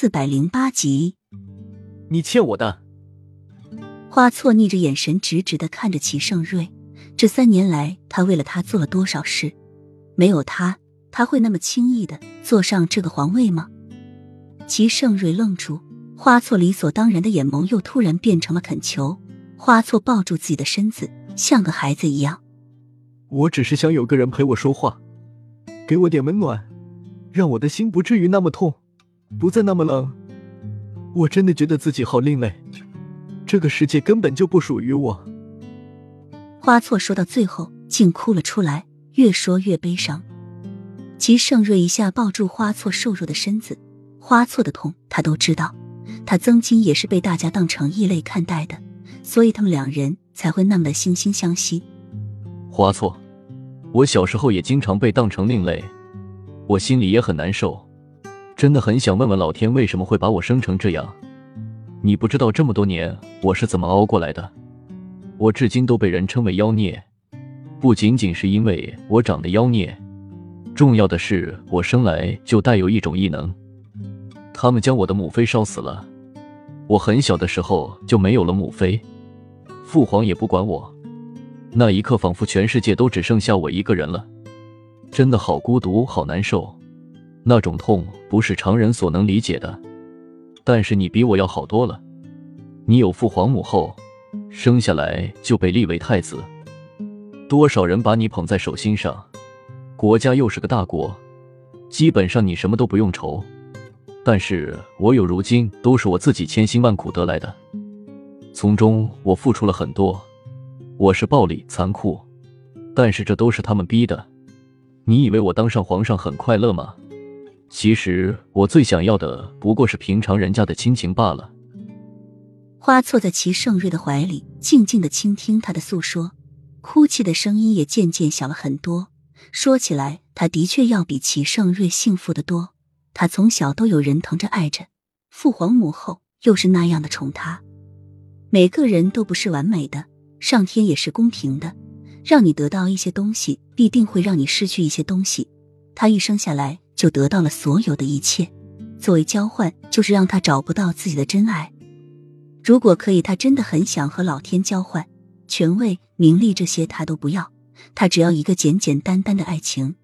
四百零八集。你欠我的。花错逆着眼神，直直的看着齐盛瑞。这三年来，他为了他做了多少事？没有他，他会那么轻易的坐上这个皇位吗？齐盛瑞愣住，花错理所当然的眼眸又突然变成了恳求。花错抱住自己的身子，像个孩子一样。我只是想有个人陪我说话，给我点温暖，让我的心不至于那么痛，不再那么冷。我真的觉得自己好另类，这个世界根本就不属于我。花错说到最后，竟哭了出来，越说越悲伤。齐盛瑞一下抱住花错瘦弱的身子，花错的痛他都知道，他曾经也是被大家当成异类看待的。所以他们两人才会那么的惺惺相惜。花错，我小时候也经常被当成另类，我心里也很难受，真的很想问问老天为什么会把我生成这样。你不知道这么多年我是怎么熬过来的，我至今都被人称为妖孽，不仅仅是因为我长得妖孽，重要的是我生来就带有一种异能。他们将我的母妃烧死了。我很小的时候就没有了母妃，父皇也不管我。那一刻，仿佛全世界都只剩下我一个人了，真的好孤独，好难受。那种痛不是常人所能理解的。但是你比我要好多了，你有父皇母后，生下来就被立为太子，多少人把你捧在手心上，国家又是个大国，基本上你什么都不用愁。但是我有如今，都是我自己千辛万苦得来的，从中我付出了很多，我是暴力残酷，但是这都是他们逼的。你以为我当上皇上很快乐吗？其实我最想要的不过是平常人家的亲情罢了。花坐在齐盛瑞的怀里，静静的倾听他的诉说，哭泣的声音也渐渐小了很多。说起来，他的确要比齐盛瑞幸福的多。他从小都有人疼着爱着，父皇母后又是那样的宠他。每个人都不是完美的，上天也是公平的，让你得到一些东西，必定会让你失去一些东西。他一生下来就得到了所有的一切，作为交换，就是让他找不到自己的真爱。如果可以，他真的很想和老天交换，权位、名利这些他都不要，他只要一个简简单单的爱情。